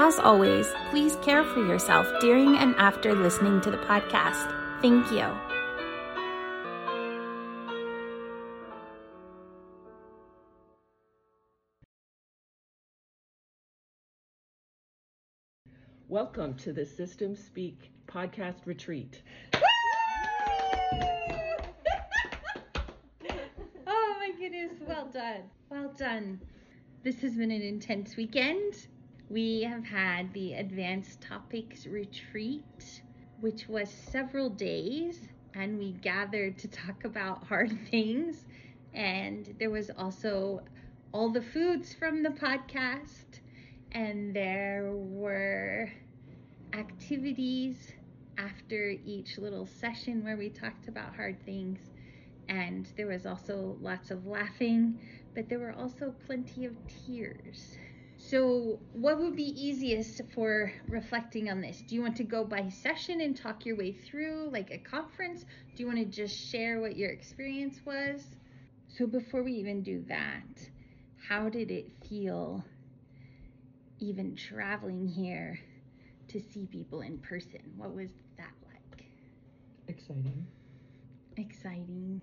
As always, please care for yourself during and after listening to the podcast. Thank you. Welcome to the System Speak podcast retreat. oh my goodness, well done. Well done. This has been an intense weekend. We have had the Advanced Topics Retreat, which was several days, and we gathered to talk about hard things. And there was also all the foods from the podcast, and there were activities after each little session where we talked about hard things. And there was also lots of laughing, but there were also plenty of tears. So, what would be easiest for reflecting on this? Do you want to go by session and talk your way through, like a conference? Do you want to just share what your experience was? So, before we even do that, how did it feel even traveling here to see people in person? What was that like? Exciting. Exciting.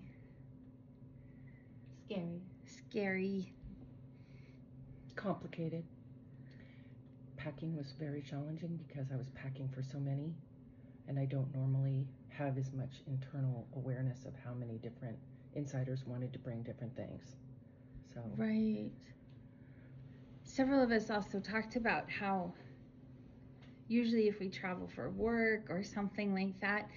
Scary. Scary. Complicated. Packing was very challenging because I was packing for so many, and I don't normally have as much internal awareness of how many different insiders wanted to bring different things. So, Right. Several of us also talked about how usually if we travel for work or something like that,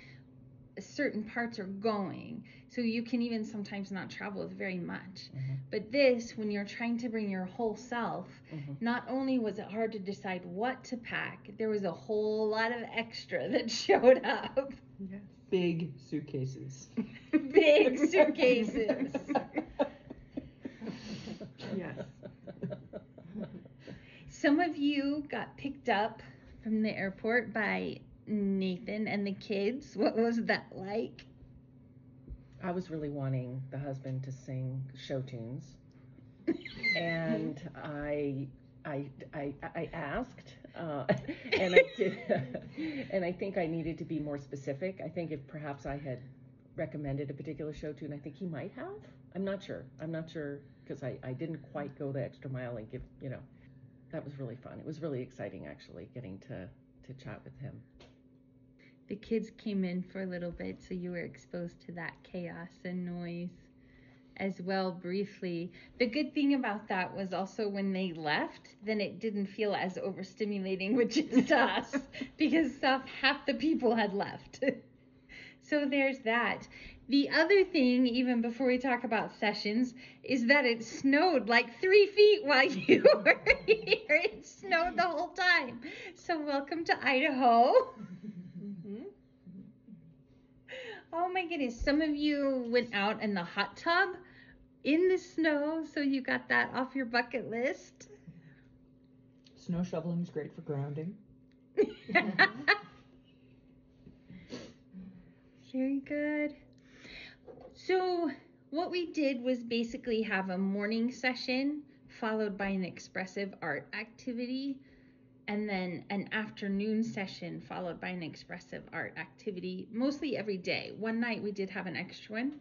certain parts are going. So you can even sometimes not travel with very much. Mhm. But this, when you're trying to bring your whole self, Mhm. not only was it hard to decide what to pack, there was a whole lot of extra that showed up. Yes. Big suitcases. Big suitcases. Yes. Some of you got picked up from the airport by Nathan and the kids. What was that like? I was really wanting the husband to sing show tunes, and I, I, I, I asked, uh, and I did, and I think I needed to be more specific. I think if perhaps I had recommended a particular show tune, I think he might have. I'm not sure. I'm not sure because I, I didn't quite go the extra mile and give, you know, that was really fun. It was really exciting actually getting to to chat with him. The kids came in for a little bit, so you were exposed to that chaos and noise as well briefly. The good thing about that was also when they left, then it didn't feel as overstimulating with just us because stuff half the people had left. so there's that. The other thing, even before we talk about sessions, is that it snowed like three feet while you were here. It snowed the whole time. So welcome to Idaho. Oh my goodness. Some of you went out in the hot tub in the snow, so you got that off your bucket list. Snow shoveling is great for grounding. Very good. So, what we did was basically have a morning session followed by an expressive art activity, and then an afternoon session followed by an expressive art activity, mostly every day. One night we did have an extra one,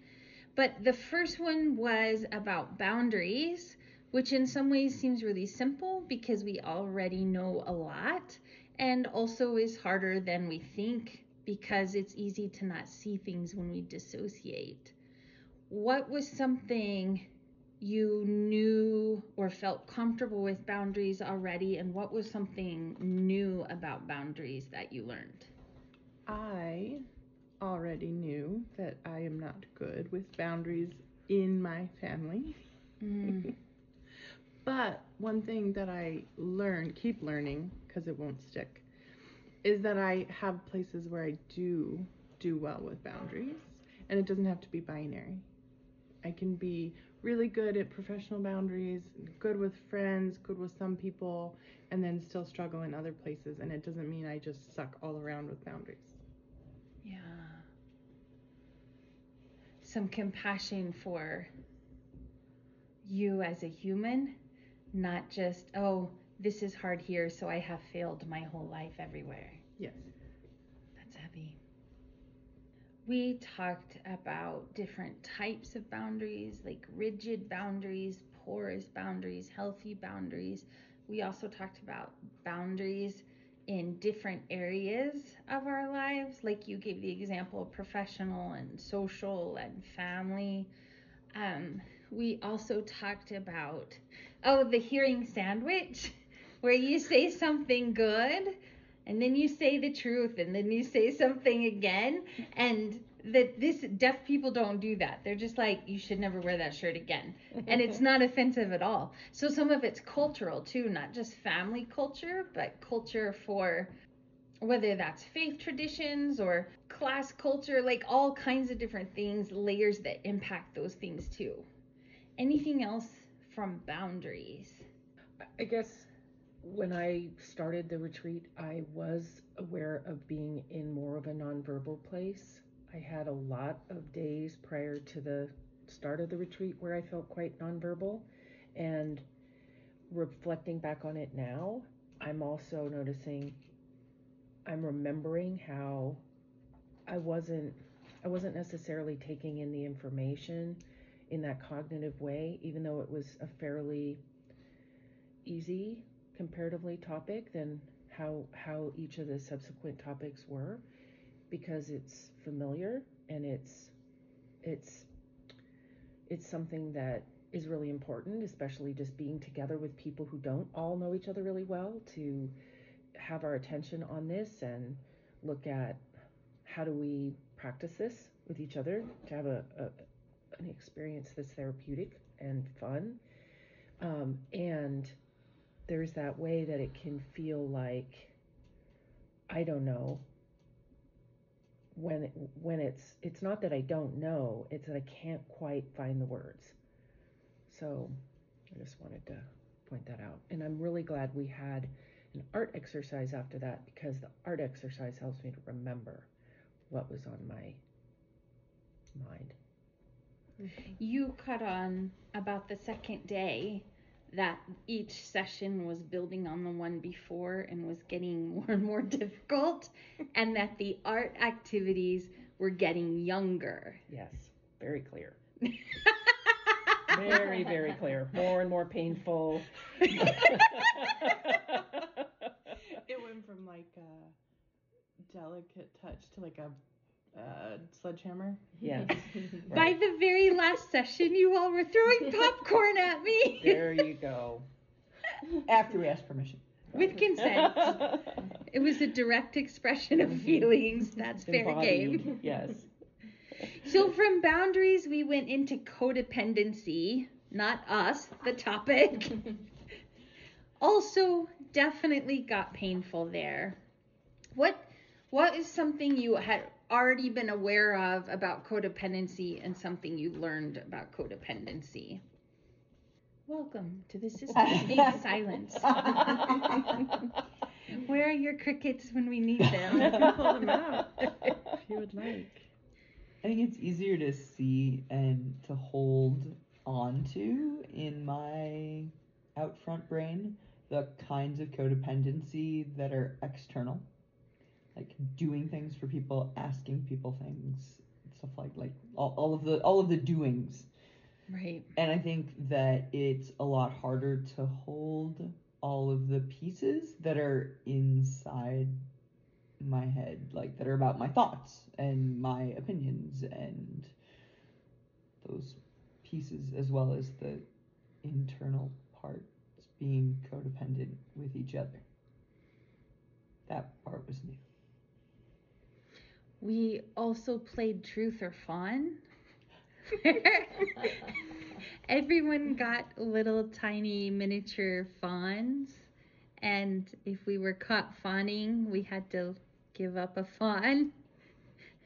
but the first one was about boundaries, which in some ways seems really simple because we already know a lot, and also is harder than we think because it's easy to not see things when we dissociate. What was something you knew or felt comfortable with boundaries already, and what was something new about boundaries that you learned? I already knew that I am not good with boundaries in my family. Mm. But one thing that I learn, keep learning, because it won't stick, is that I have places where I do do well with boundaries, and it doesn't have to be binary. I can be really good at professional boundaries, good with friends, good with some people, and then still struggle in other places. And it doesn't mean I just suck all around with boundaries. Yeah. Some compassion for you as a human, not just, oh, this is hard here, so I have failed my whole life everywhere. Yes. We talked about different types of boundaries, like rigid boundaries, porous boundaries, healthy boundaries. We also talked about boundaries in different areas of our lives, like you gave the example of professional and social and family. Um, we also talked about, oh, the hearing sandwich, where you say something good and then you say the truth and then you say something again and that this deaf people don't do that. They're just like you should never wear that shirt again. And it's not offensive at all. So some of it's cultural too not just family culture but culture for whether that's faith traditions or class culture like all kinds of different things layers that impact those things too. Anything else from boundaries? I guess when I started the retreat, I was aware of being in more of a nonverbal place. I had a lot of days prior to the start of the retreat where I felt quite nonverbal. And reflecting back on it now, I'm also noticing I'm remembering how I wasn't I wasn't necessarily taking in the information in that cognitive way, even though it was a fairly easy comparatively topic than how how each of the subsequent topics were because it's familiar and it's it's it's something that is really important especially just being together with people who don't all know each other really well to have our attention on this and look at how do we practice this with each other to have a, a an experience that's therapeutic and fun. Um, and there's that way that it can feel like I don't know when when it's it's not that I don't know, it's that I can't quite find the words. So I just wanted to point that out. And I'm really glad we had an art exercise after that because the art exercise helps me to remember what was on my mind. you caught on about the second day that each session was building on the one before and was getting more and more difficult, and that the art activities were getting younger. Yes, very clear. Very, very clear. More and more painful. It went from like a delicate touch to like a uh, sledgehammer. yes. By the very last session, you all were throwing popcorn at me There you go. After we asked permission. with consent. It was a direct expression of feelings. That's fair game. Yes. So from boundaries, we went into codependency, not us, the topic. also, definitely got painful there. What what is something you had already been aware of about codependency and something you learned about codependency? Welcome to the systematic silence. Where are your crickets when we need I them? can pull them out if you would like. I think it's easier to see and to hold onto in my out front brain the kinds of codependency that are external. Like doing things for people, asking people things, stuff like like all, all of the all of the doings. right. And I think that it's a lot harder to hold all of the pieces that are inside my head, like that are about my thoughts and my opinions and those pieces, as well as the internal parts being codependent with each other. That part was new. We also played Truth or Fawn. everyone got little tiny miniature fawns, and if we were caught fawning, we had to give up a fawn.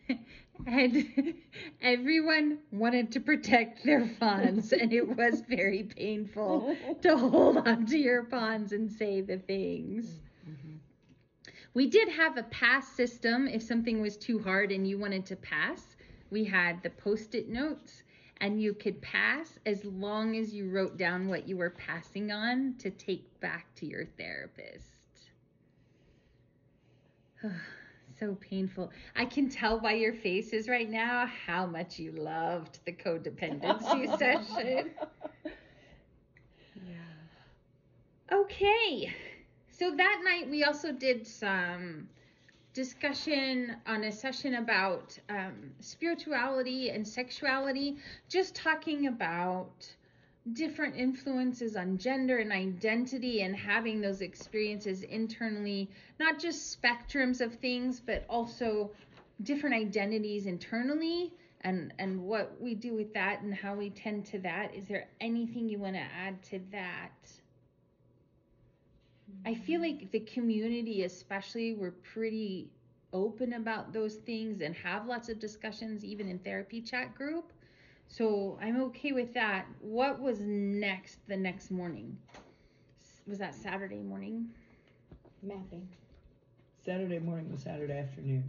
and everyone wanted to protect their fawns, and it was very painful to hold on to your fawns and say the things. We did have a pass system if something was too hard and you wanted to pass. We had the post it notes, and you could pass as long as you wrote down what you were passing on to take back to your therapist. so painful. I can tell by your faces right now how much you loved the codependency session. Yeah. Okay. So that night we also did some discussion on a session about um, spirituality and sexuality, just talking about different influences on gender and identity and having those experiences internally, not just spectrums of things, but also different identities internally and and what we do with that and how we tend to that. Is there anything you want to add to that? I feel like the community, especially, we're pretty open about those things and have lots of discussions, even in therapy chat group. So I'm okay with that. What was next the next morning? Was that Saturday morning? Mapping. Saturday morning was Saturday afternoon.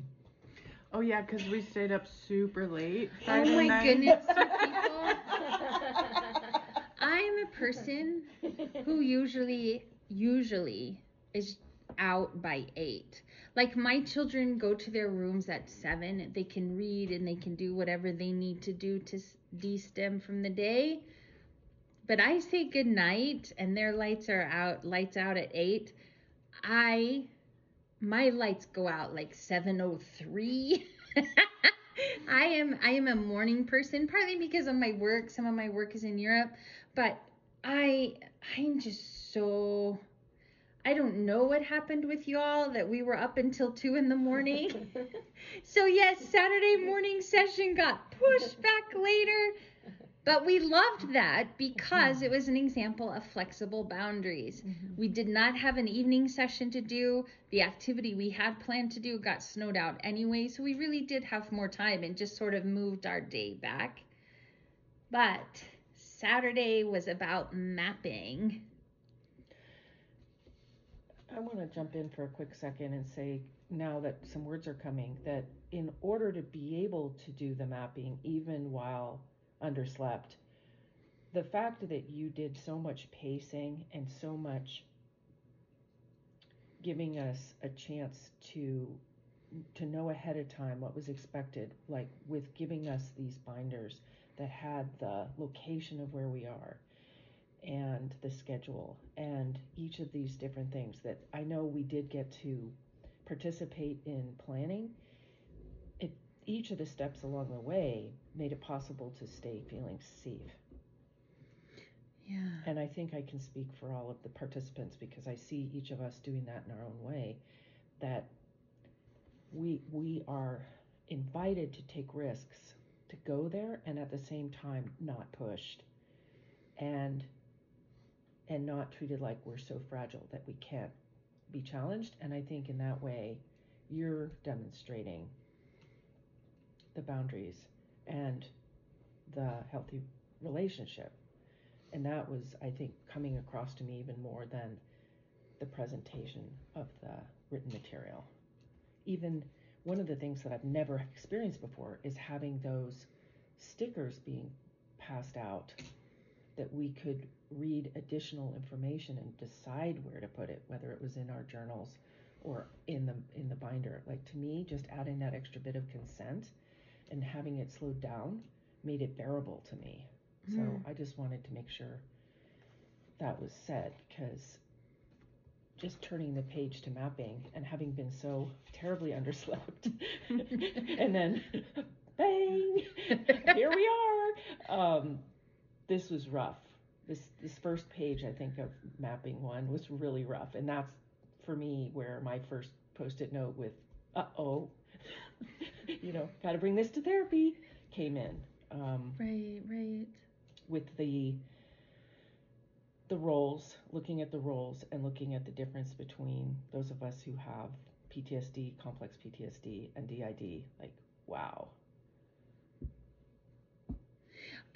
Oh yeah, because we stayed up super late. Oh my night. goodness, people. I'm a person who usually usually is out by eight. Like my children go to their rooms at seven. They can read and they can do whatever they need to do to de-stem from the day. But I say good night and their lights are out, lights out at eight. I my lights go out like 703. I am I am a morning person partly because of my work. Some of my work is in Europe, but I I'm just so I don't know what happened with y'all that we were up until 2 in the morning. so yes, Saturday morning session got pushed back later. But we loved that because it was an example of flexible boundaries. Mm-hmm. We did not have an evening session to do. The activity we had planned to do got snowed out anyway, so we really did have more time and just sort of moved our day back. But Saturday was about mapping. I want to jump in for a quick second and say now that some words are coming that in order to be able to do the mapping even while underslept, the fact that you did so much pacing and so much giving us a chance to to know ahead of time what was expected like with giving us these binders that had the location of where we are and the schedule and each of these different things that I know we did get to participate in planning. It each of the steps along the way made it possible to stay feeling safe. Yeah. And I think I can speak for all of the participants because I see each of us doing that in our own way that we we are invited to take risks to go there and at the same time not pushed and and not treated like we're so fragile that we can't be challenged. And I think in that way you're demonstrating the boundaries and the healthy relationship. And that was i think coming across to me even more than the presentation of the written material. Even one of the things that i've never experienced before is having those stickers being passed out that we could read additional information and decide where to put it whether it was in our journals or in the in the binder like to me just adding that extra bit of consent and having it slowed down made it bearable to me so Mm. I just wanted to make sure that was said because just turning the page to mapping and having been so terribly underslept. And then bang here we are. Um, this was rough. This this first page I think of mapping one was really rough. And that's for me where my first post-it note with uh-oh you know got to bring this to therapy came in. Um, Right, right. with the the roles, looking at the roles and looking at the difference between those of us who have PTSD, complex PTSD, and DID. Like, wow.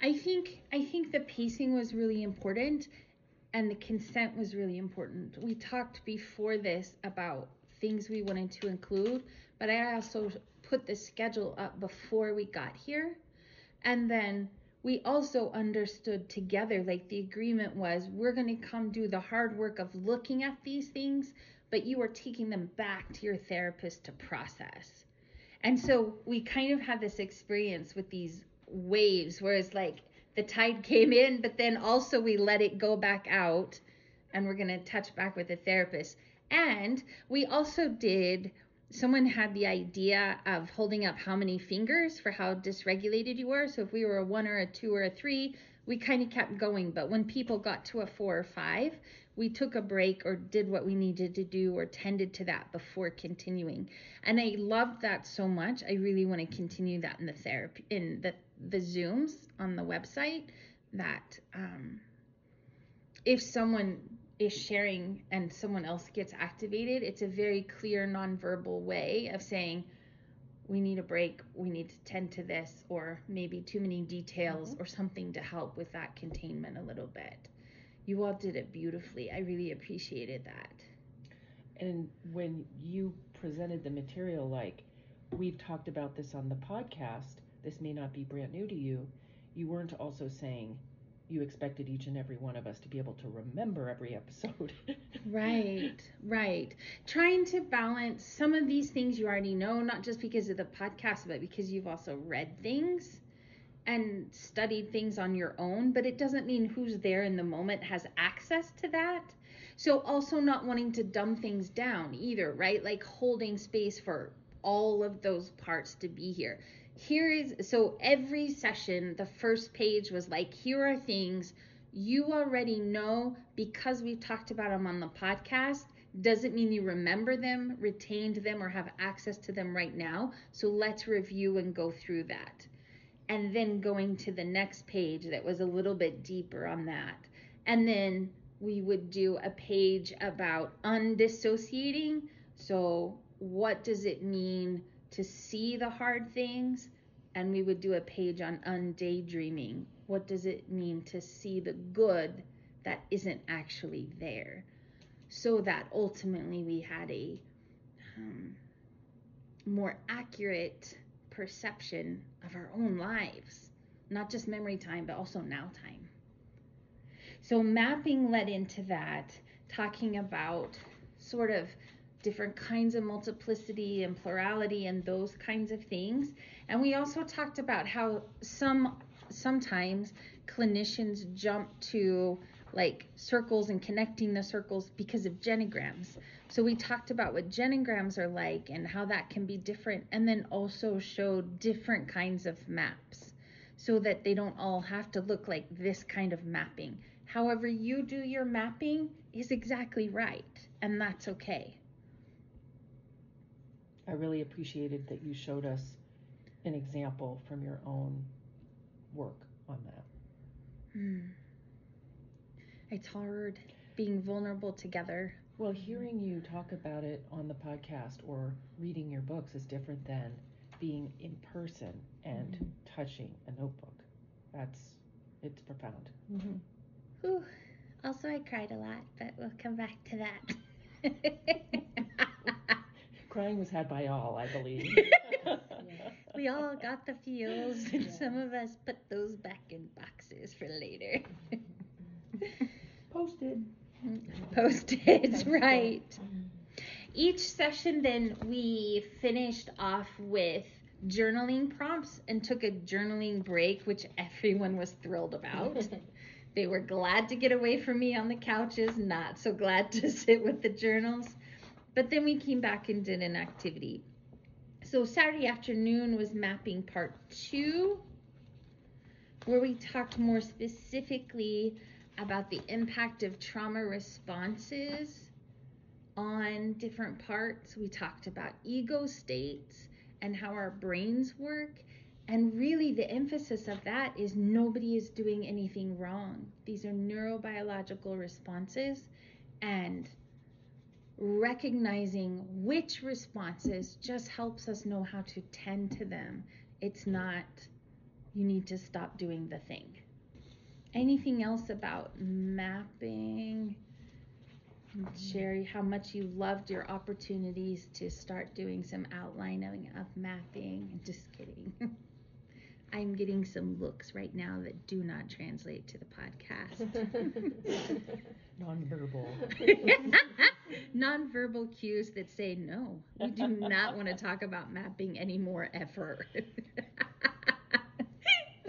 I think I think the pacing was really important and the consent was really important. We talked before this about things we wanted to include, but I also put the schedule up before we got here. And then we also understood together like the agreement was we're going to come do the hard work of looking at these things, but you are taking them back to your therapist to process. And so we kind of had this experience with these waves where it's like the tide came in, but then also we let it go back out and we're going to touch back with the therapist. And we also did, someone had the idea of holding up how many fingers for how dysregulated you were. So if we were a one or a two or a three, we kind of kept going. But when people got to a four or five, we took a break or did what we needed to do or tended to that before continuing. And I loved that so much. I really want to continue that in the therapy, in the the Zooms on the website that um, if someone is sharing and someone else gets activated, it's a very clear nonverbal way of saying, we need a break, we need to tend to this, or maybe too many details mm-hmm. or something to help with that containment a little bit. You all did it beautifully. I really appreciated that. And when you presented the material, like we've talked about this on the podcast, this may not be brand new to you, you weren't also saying you expected each and every one of us to be able to remember every episode. right, right. Trying to balance some of these things you already know, not just because of the podcast, but because you've also read things and studied things on your own, but it doesn't mean who's there in the moment has access to that. So also not wanting to dumb things down either, right? Like holding space for all of those parts to be here here is so every session the first page was like here are things you already know because we've talked about them on the podcast. Doesn't mean you remember them retained them or have access to them right now. So let's review and go through that. And then going to the next page that was a little bit deeper on that. And then we would do a page about undissociating. So what does it mean to see the hard things and we would do a page on undaydreaming. What does it mean to see the good that isn't actually there? So that ultimately we had a um, more accurate perception of our own lives, not just memory time, but also now time. So mapping led into that, talking about sort of different kinds of multiplicity and plurality and those kinds of things. And we also talked about how some sometimes clinicians jump to like circles and connecting the circles because of genograms. So we talked about what genograms are like and how that can be different and then also showed different kinds of maps so that they don't all have to look like this kind of mapping. However you do your mapping is exactly right and that's okay. I really appreciated that you showed us an example from your own work on that. Mm. It's hard being vulnerable together. Well, hearing you talk about it on the podcast or reading your books is different than being in person and mm-hmm. touching a notebook. That's it's profound. Mm-hmm. Also, I cried a lot, but we'll come back to that. crying was had by all, I believe. we all got the feels, and yeah. some of us put those back in boxes for later. Posted. Posted, right. Each session, then, we finished off with journaling prompts and took a journaling break, which everyone was thrilled about. they were glad to get away from me on the couches, not so glad to sit with the journals. But then we came back and did an activity. So Saturday afternoon was mapping part two, where we talked more specifically about the impact of trauma responses on different parts. We talked about ego states and how our brains work. And really, the emphasis of that is nobody is doing anything wrong. These are neurobiological responses, and recognizing which responses just helps us know how to tend to them. It's not, you need to stop doing the thing. Anything else about mapping? Sherry, how much you loved your opportunities to start doing some outlining of mapping. Just kidding. I'm getting some looks right now that do not translate to the podcast. Nonverbal. Nonverbal cues that say no, we do not want to talk about mapping anymore ever.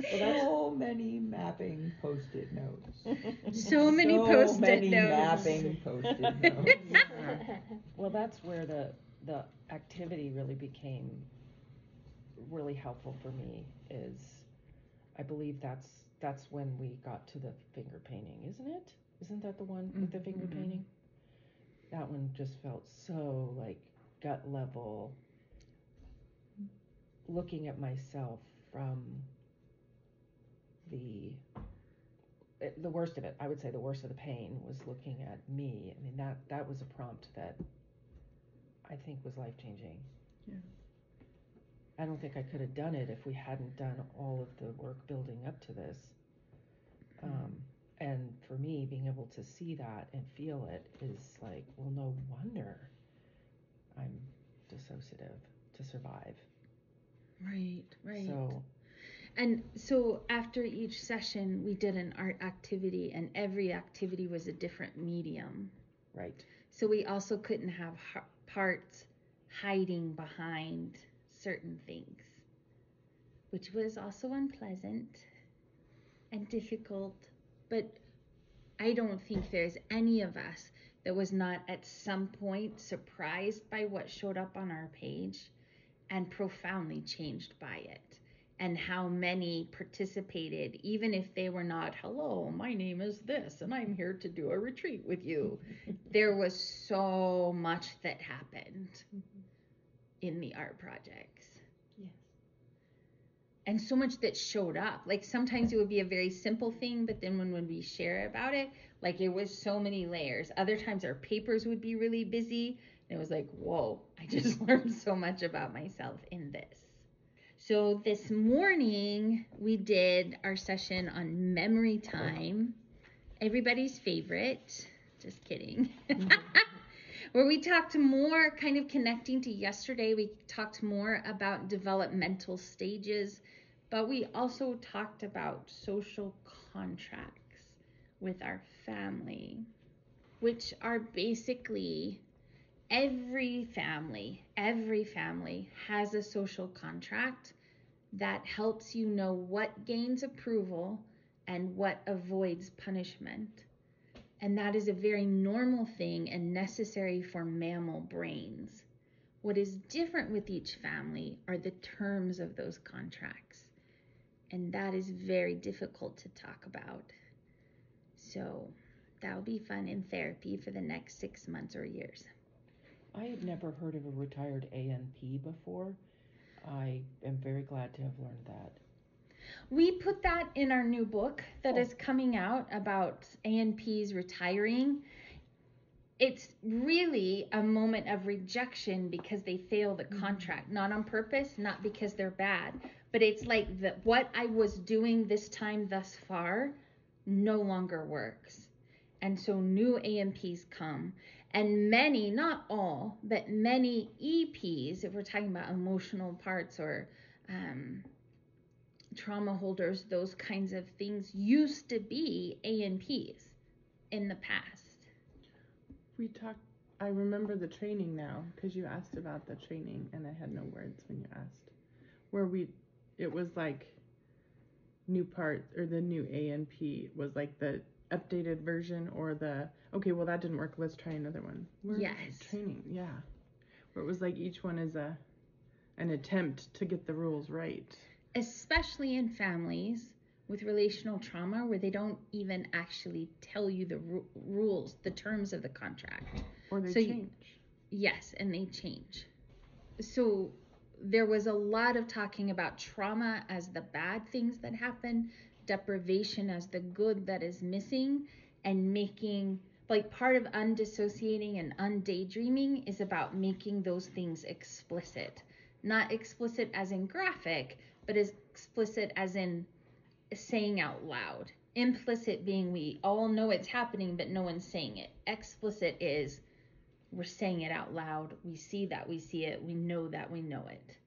so many mapping post-it notes. so many so post-it many notes. mapping post-it notes. Well, that's where the the activity really became really helpful for me. Is I believe that's that's when we got to the finger painting, isn't it? Isn't that the one with the finger Mhm. painting? That one just felt so like gut level. Looking at myself from the the worst of it, I would say the worst of the pain was looking at me. I mean that that was a prompt that I think was life changing. Yeah. I don't think I could have done it if we hadn't done all of the work building up to this. Um, and for me, being able to see that and feel it is like, well, no wonder I'm dissociative to survive. Right, right. So And so after each session, we did an art activity, and every activity was a different medium. right, So we also couldn't have parts hiding behind certain things, which was also unpleasant and difficult. But I don't think there's any of us that was not at some point surprised by what showed up on our page and profoundly changed by it. And how many participated, even if they were not, hello, my name is this, and I'm here to do a retreat with you there was so much that happened mm-hmm. In the art projects. Yes. And so much that showed up. Like sometimes it would be a very simple thing, but then when, when we share about it, like it was so many layers. Other times our papers would be really busy. And it was like, whoa, I just learned so much about myself in this. So this morning we did our session on memory time, everybody's favorite. Just kidding. Where we talked more, kind of connecting to yesterday, we talked more about developmental stages, but we also talked about social contracts with our family, which are basically every family, every family has a social contract that helps you know what gains approval and what avoids punishment. And that is a very normal thing and necessary for mammal brains. What is different with each family are the terms of those contracts. And that is very difficult to talk about. So that'll be fun in therapy for the next six months or years. I had never heard of a retired ANP before. I am very glad to have learned that. We put that in our new book that Oh. is coming out about ANPs retiring. It's really a moment of rejection because they fail the contract, not on purpose, not because they're bad, but it's like that what I was doing this time thus far no longer works. And so new ANPs come, and many, not all, but many EPs, if we're talking about emotional parts or um, trauma holders, those kinds of things used to be ANPs in the past. We talked. I remember the training now because you asked about the training, and I had no words when you asked. Where we, it was like new part or the new ANP was like the updated version or the okay. Well, that didn't work. Let's try another one. Where Yes. training. Yeah, where it was like each one is a an attempt to get the rules right. Especially in families with relational trauma where they don't even actually tell you the ru- rules, the terms of the contract. Or they So you- change. Yes, and they change. So there was a lot of talking about trauma as the bad things that happen, deprivation as the good that is missing, and making like part of undissociating and undaydreaming is about making those things explicit. Not explicit as in graphic, but as explicit as in saying out loud. Implicit being we all know it's happening, but no one's saying it. Explicit is we're saying it out loud. We see that we see it. We know that we know it.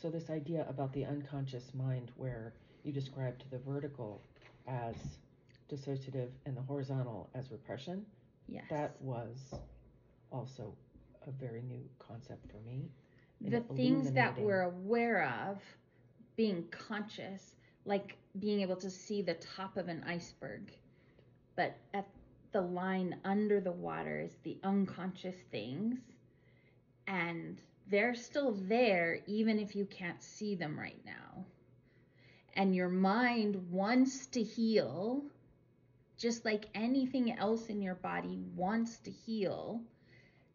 So this idea about the unconscious mind where you described the vertical as dissociative and the horizontal as repression, Yes. that was also a very new concept for me. The things that we're aware of being conscious like being able to see the top of an iceberg but at the line under the water is the unconscious things and they're still there even if you can't see them right now. And your mind wants to heal just like anything else in your body wants to heal.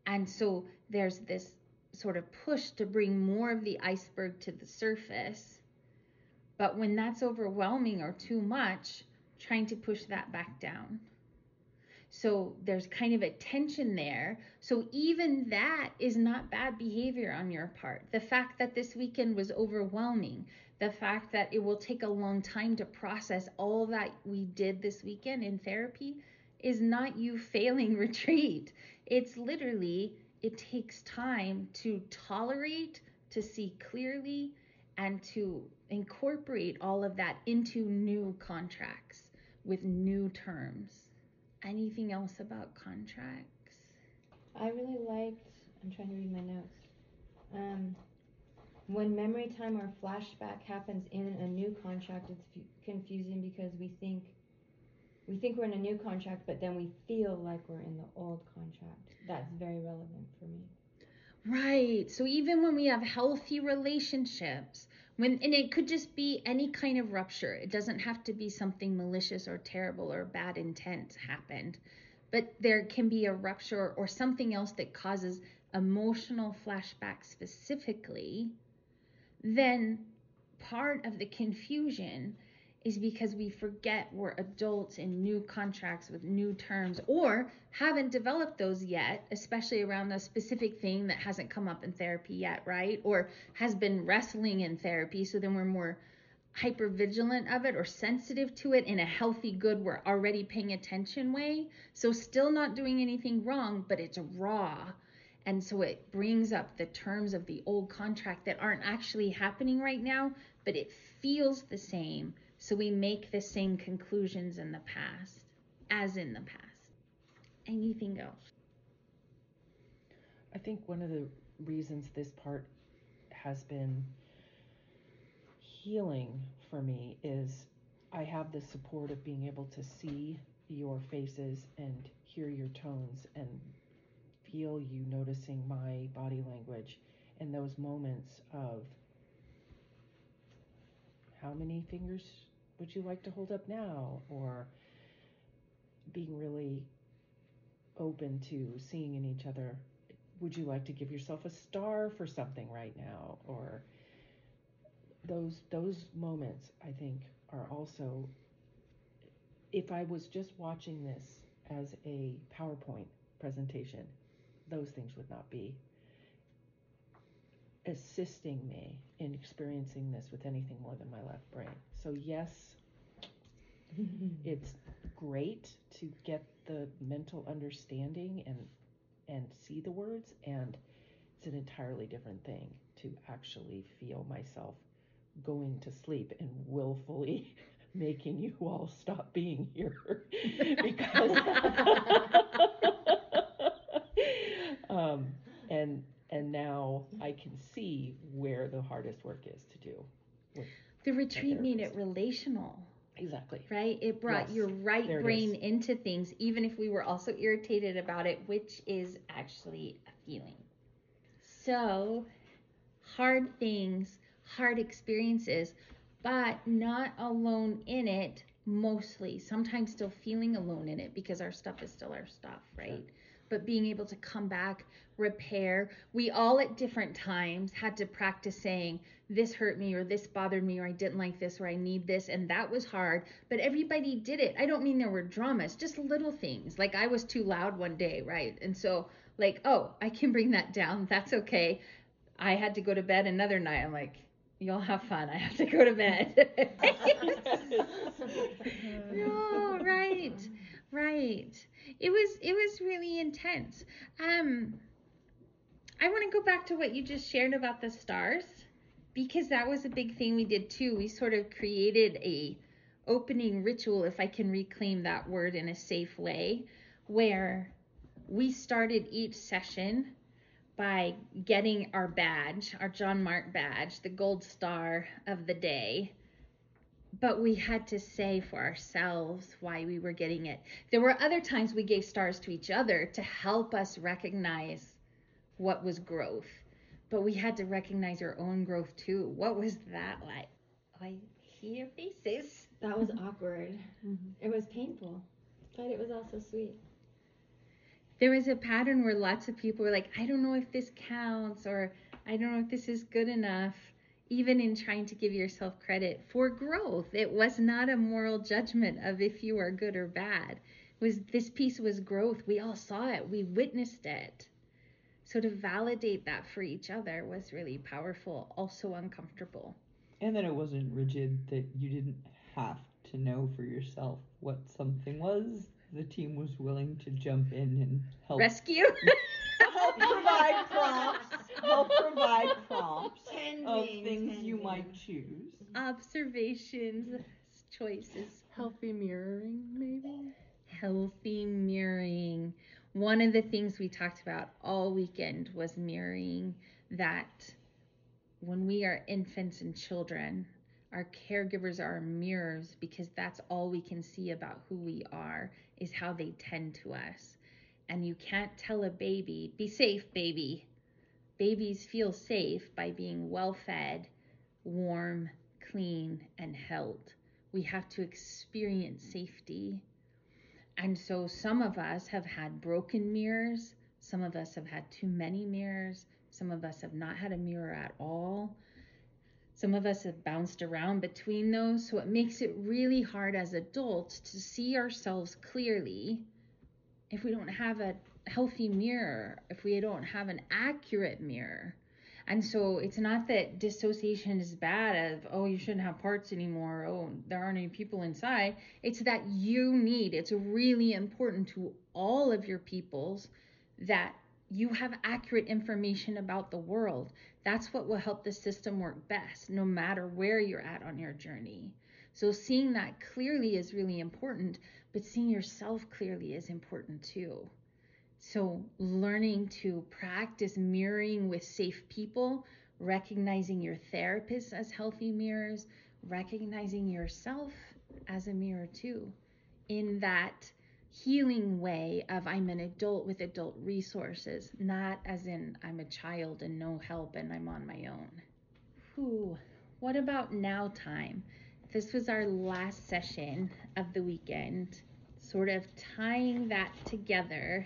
And so there's this sort of push to bring more of the iceberg to the surface. But when that's overwhelming or too much, trying to push that back down. So there's kind of a tension there. So even that is not bad behavior on your part. The fact that this weekend was overwhelming, the fact that it will take a long time to process all that we did this weekend in therapy is not you failing retreat. It's literally it takes time to tolerate, to see clearly, and to incorporate all of that into new contracts with new terms. Anything else about contracts? I really liked. I'm trying to read my notes. Um, when memory time or flashback happens in a new contract, it's fu- confusing because we think we think we're in a new contract, but then we feel like we're in the old contract. That's very relevant for me. Right. So even when we have healthy relationships, when and it could just be any kind of rupture. It doesn't have to be something malicious or terrible or bad intent happened. But there can be a rupture or something else that causes emotional flashback specifically. Then part of the confusion is because we forget we're adults in new contracts with new terms or haven't developed those yet, especially around a specific thing that hasn't come up in therapy yet, right? Or has been wrestling in therapy. So then we're more hyper vigilant of it or sensitive to it in a healthy, good, we're already paying attention way. So still not doing anything wrong, but it's raw. And so it brings up the terms of the old contract that aren't actually happening right now, but it feels the same. So we make the same conclusions in the past as in the past. Anything else? I think one of the reasons this part has been healing for me is I have the support of being able to see your faces and hear your tones and feel you noticing my body language and those moments of how many fingers would you like to hold up now? Or being really open to seeing in each other would you like to give yourself a star for something right now? Or those those moments i think are also if i was just watching this as a powerpoint presentation those things would not be assisting me in experiencing this with anything more than my left brain. So yes it's great to get the mental understanding and and see the words and it's an entirely different thing to actually feel myself going to sleep and willfully making you all stop being here because um, and and now I can see where the hardest work is to do. The retreat made it relational, Exactly. right? It brought Yes, your right there brain into things, even if we were also irritated about it, which is actually a feeling. So, hard things, hard experiences, but not alone in it mostly. Sometimes still feeling alone in it because our stuff is still our stuff, right? But being able to come back, repair. We all at different times had to practice saying, this hurt me, or this bothered me, or I didn't like this, or I need this. And that was hard, but everybody did it. I don't mean there were dramas, just little things. Like I was too loud one day, right? And so, like, oh, I can bring that down. That's okay. I had to go to bed another night. I'm like, y'all have fun. I have to go to bed. no, right, right. It was it was really intense. Um, I want to go back to what you just shared about the stars because that was a big thing we did too. We sort of created a opening ritual, if I can reclaim that word in a safe way, where we started each session by getting our badge, our John Mark badge, the gold star of the day. But we had to say for ourselves why we were getting it. There were other times we gave stars to each other to help us recognize what was growth. But we had to recognize our own growth too. What was that like? I hear faces. That was mm-hmm. awkward. Mm-hmm. It was painful, but it was also sweet. there was a pattern where lots of people were like, I don't know if this counts or I don't know if this is good enough, even in trying to give yourself credit for growth. It was not a moral judgment of if you are good or bad. It was this piece was growth. We all saw it, we witnessed it. So to validate that for each other was really powerful, also uncomfortable. And that it wasn't rigid, that you didn't have to know for yourself what something was. The team was willing to jump in and help Rescue? help provide prompts. Help provide prompts of things you might choose. Observations, choices. Healthy mirroring, maybe. healthy mirroring. One of the things we talked about all weekend was mirroring that when we are infants and children, our caregivers are mirrors because that's all we can see about who we are is how they tend to us. And you can't tell a baby, be safe, baby. Babies feel safe by being well fed, warm, clean, and held. We have to experience safety. And so some of us have had broken mirrors, some of us have had too many mirrors, some of us have not had a mirror at all. Some of us have bounced around between those, so it makes it really hard as adults to see ourselves clearly if we don't have a healthy mirror, if we don't have an accurate mirror. And so it's not that dissociation is bad of, oh, you shouldn't have parts anymore, oh, there aren't any people inside. It's that you need, it's really important to all of your peoples that you have accurate information about the world. That's what will help the system work best, no matter where you're at on your journey. So seeing that clearly is really important, but seeing yourself clearly is important too. So, learning to practice mirroring with safe people, recognizing your therapist as healthy mirrors, recognizing yourself as a mirror too, in that healing way of I'm an adult with adult resources, not as in I'm a child and no help and I'm on my own. Whew. What about now time? This was our last session of the weekend, sort of tying that together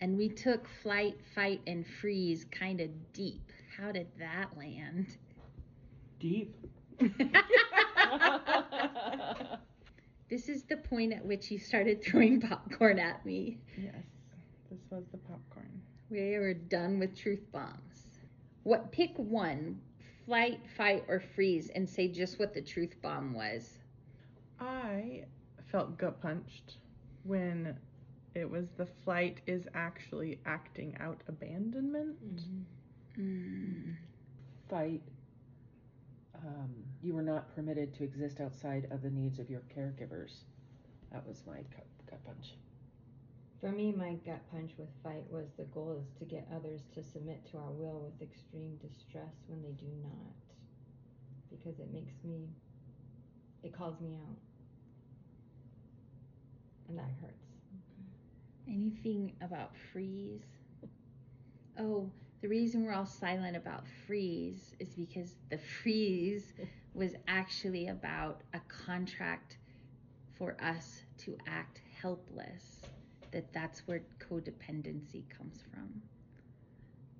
and we took flight, fight, and freeze kind of deep. How did that land? Deep. This is the point at which you started throwing popcorn at me. Yes, this was the popcorn. We were done with truth bombs. What pick one, flight, fight, or freeze, and say just what the truth bomb was. I felt gut punched when it was the flight is actually acting out abandonment. Mm. Fight. Um, you were not permitted to exist outside of the needs of your caregivers. That was my gut, gut punch. For me, my gut punch with fight was the goal is to get others to submit to our will with extreme distress when they do not. Because it makes me, it calls me out. And that hurts. Anything about freeze? Oh, the reason we're all silent about freeze is because the freeze was actually about a contract for us to act helpless that that's where codependency comes from.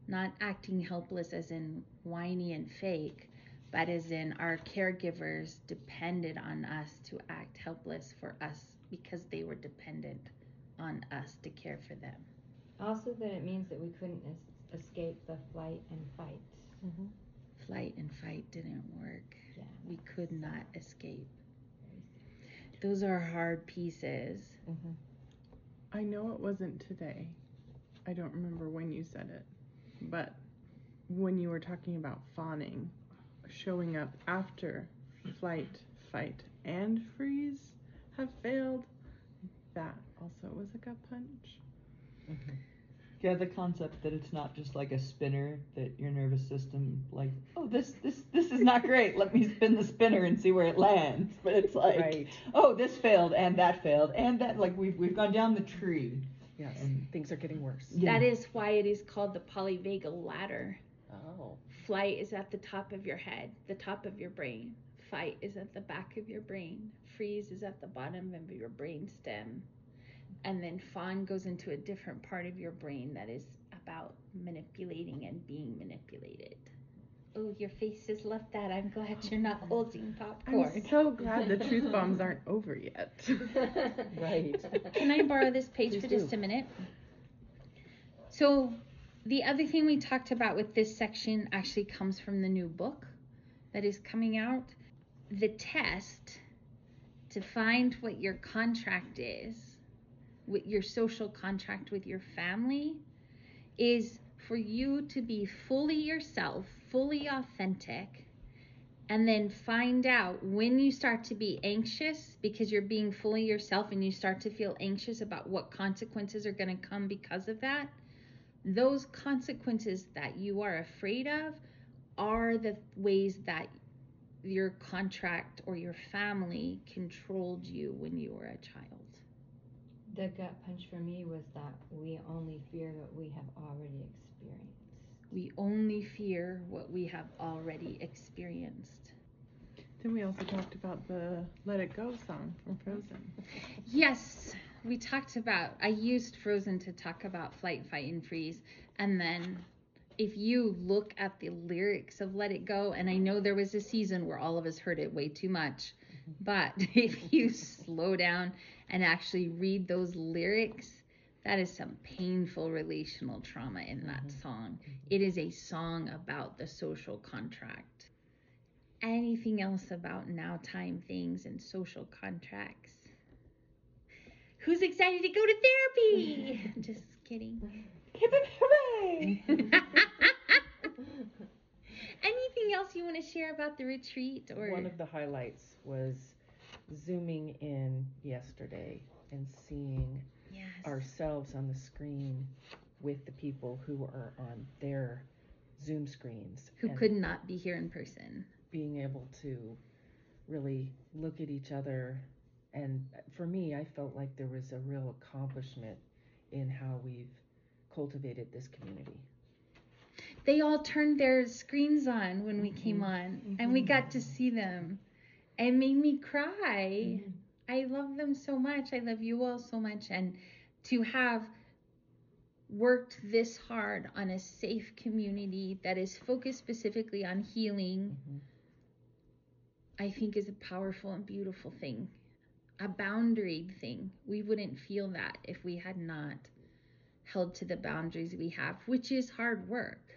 Not acting helpless as in whiny and fake, but as in our caregivers depended on us to act helpless for us because they were dependent on us to care for them. Also, that it means that we couldn't es- escape the flight and fight. Mm-hmm. Flight and fight didn't work. Yeah. We could not escape. Those are hard pieces. Mm-hmm. I know it wasn't today. I don't remember when you said it, but when you were talking about fawning, showing up after flight, fight, and freeze have failed, that also it was a gut punch. Mm-hmm. Yeah, the concept that it's not just like a spinner that your nervous system like, oh this this this is not great. Let me spin the spinner and see where it lands. But it's like, Right. oh this failed and that failed and that like we've we've gone down the tree. Yes. And- Things are getting worse. Yeah. That is why it is called the polyvagal ladder. Oh. Flight is at the top of your head, the top of your brain. Fight is at the back of your brain. Freeze is at the bottom of your brain stem. And then fawn goes into a different part of your brain that is about manipulating and being manipulated. Oh, your face has left that. I'm glad oh you're not holding popcorn. I'm so glad the truth bombs aren't over yet. Right. Can I borrow this page Please for just do. a minute? So, the other thing we talked about with this section actually comes from the new book that is coming out. The test to find what your contract is, with your social contract with your family, is for you to be fully yourself, fully authentic, and then find out when you start to be anxious because you're being fully yourself and you start to feel anxious about what consequences are going to come because of that. Those consequences that you are afraid of are the ways that your contract or your family controlled you when you were a child. The gut punch for me was that we only fear what we have already experienced. We only fear what we have already experienced. Then we also talked about the Let It Go song from Frozen. Yes, we talked about. I used Frozen to talk about flight, fight, and freeze. And then if you look at the lyrics of Let It Go, and I know there was a season where all of us heard it way too much, mm-hmm. but if you slow down and actually read those lyrics, that is some painful relational trauma in that song. It is a song about the social contract. Anything else about now time things and social contracts? Who's excited to go to therapy? Just kidding. Hip hip hooray! Anything else you want to share about the retreat or One of the highlights was zooming in yesterday and seeing yes. ourselves on the screen with the people who are on their Zoom screens. who could not be here in person? being able to really look at each other. And for me, I felt like there was a real accomplishment in how we've cultivated this community. They all turned their screens on when we came Mhm. on, and we got to see them. It made me cry. Mhm. I love them so much. I love you all so much. And to have worked this hard on a safe community that is focused specifically on healing, I think is a powerful and beautiful thing. A boundaried thing. We wouldn't feel that if we had not held to the boundaries we have, which is hard work.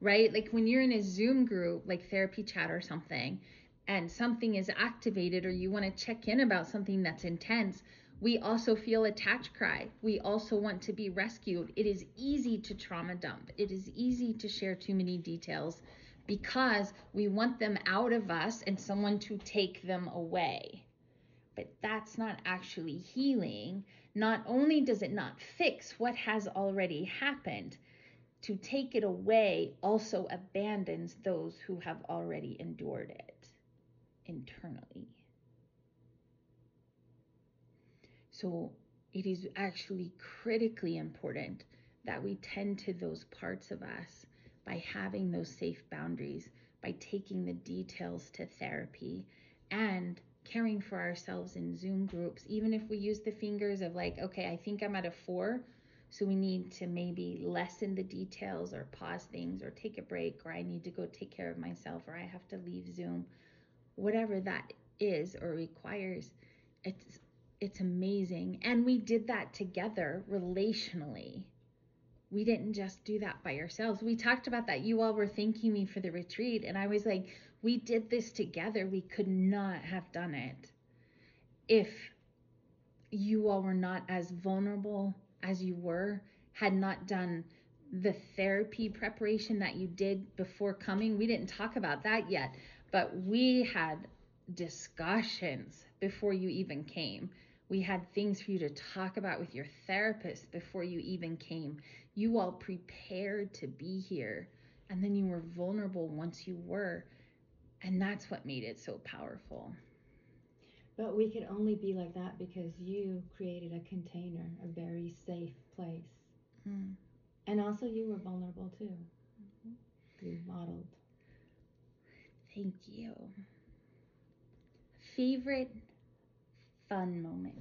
Right? Like when you're in a Zoom group, like therapy chat or something, and something is activated or you want to check in about something that's intense, we also feel attached cry. We also want to be rescued. It is easy to trauma dump. It is easy to share too many details because we want them out of us and someone to take them away. But that's not actually healing. Not only does it not fix what has already happened, to take it away also abandons those who have already endured it internally. So it is actually critically important that we tend to those parts of us by having those safe boundaries, by taking the details to therapy, and caring for ourselves in Zoom groups, even if we use the fingers of like, okay, I think I'm at a four, so we need to maybe lessen the details or pause things or take a break or I need to go take care of myself or I have to leave Zoom. Whatever that is or requires, it's it's amazing. And we did that together relationally. We didn't just do that by ourselves. We talked about that. You all were thanking me for the retreat and I was like, we did this together. We could not have done it if you all were not as vulnerable as you were, had not done the therapy preparation that you did before coming. We didn't talk about that yet, but we had discussions before you even came. We had things for you to talk about with your therapist before you even came. You all prepared to be here, and then you were vulnerable once you were. And that's what made it so powerful. But we could only be like that because you created a container, a very safe place. Mm. And also, you were vulnerable too. You modeled. Thank you. Favorite fun moment?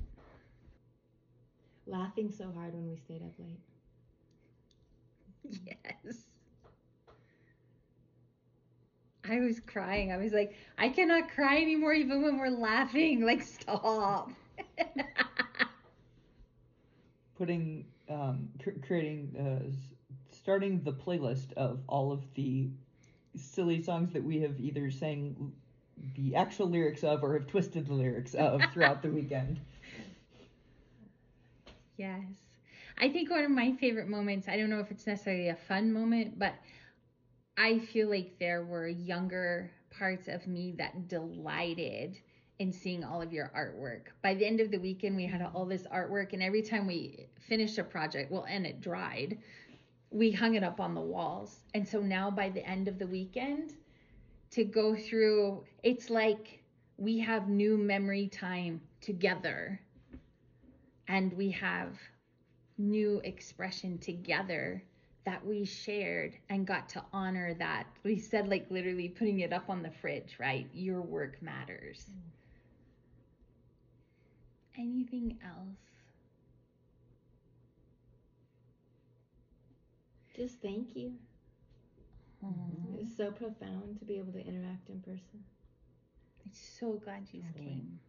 Laughing so hard when we stayed up late. Yes. I was crying. I was like, I cannot cry anymore even when we're laughing. Like, stop. Putting, um, cr- creating, uh, starting the playlist of all of the silly songs that we have either sang the actual lyrics of or have twisted the lyrics of throughout the weekend. Yes. I think one of my favorite moments, I don't know if it's necessarily a fun moment, but I feel like there were younger parts of me that delighted in seeing all of your artwork. By the end of the weekend, we had all this artwork, and every time we finished a project, well, and it dried, we hung it up on the walls. And so now by the end of the weekend, to go through, it's like we have new memory time together and we have new expression together that we shared and got to honor that. We said, like, literally putting it up on the fridge, right? Your work matters. Mm. Anything else? Just thank you. Aw, It's so profound to be able to interact in person. I'm so glad you Totally. came.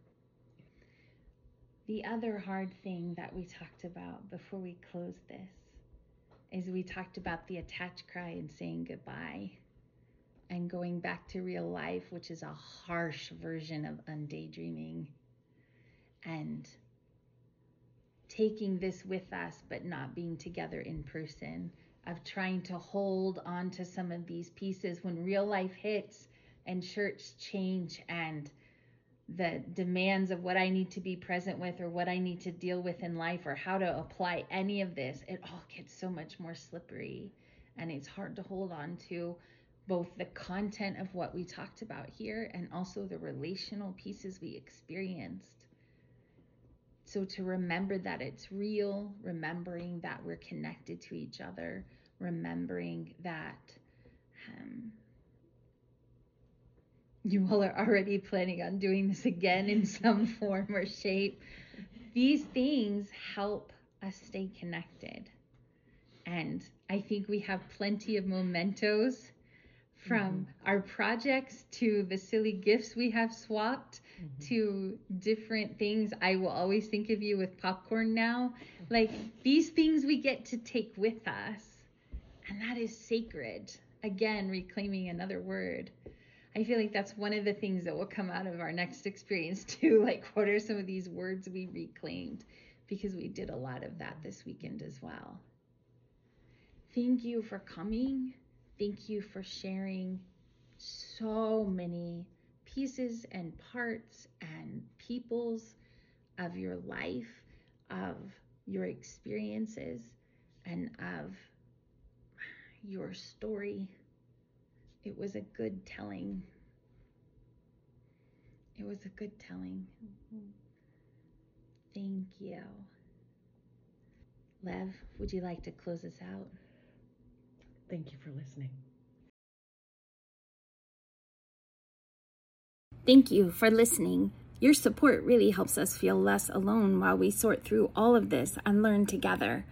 The other hard thing that we talked about before we close this is we talked about the attached cry and saying goodbye and going back to real life, which is a harsh version of undaydreaming, and taking this with us but not being together in person, of trying to hold on to some of these pieces when real life hits and shirts change and the demands of what I need to be present with or what I need to deal with in life or how to apply any of this, it all gets so much more slippery. And it's hard to hold on to both the content of what we talked about here and also the relational pieces we experienced. So to remember that it's real, remembering that we're connected to each other, remembering that um, you all are already planning on doing this again in some form or shape. These things help us stay connected. And I think we have plenty of mementos from mm-hmm. our projects to the silly gifts we have swapped mm-hmm. to different things. I will always think of you with popcorn now. Mm-hmm. Like these things we get to take with us. And that is sacred. Again, reclaiming another word. I feel like that's one of the things that will come out of our next experience too. Like, what are some of these words we reclaimed? Because we did a lot of that this weekend as well. Thank you for coming. Thank you for sharing so many pieces and parts and peoples of your life, of your experiences, and of your story. It was a good telling. It was a good telling. Mm-hmm. Thank you. Lev, would you like to close us out? Thank you for listening. Thank you for listening. Your support really helps us feel less alone while we sort through all of this and learn together.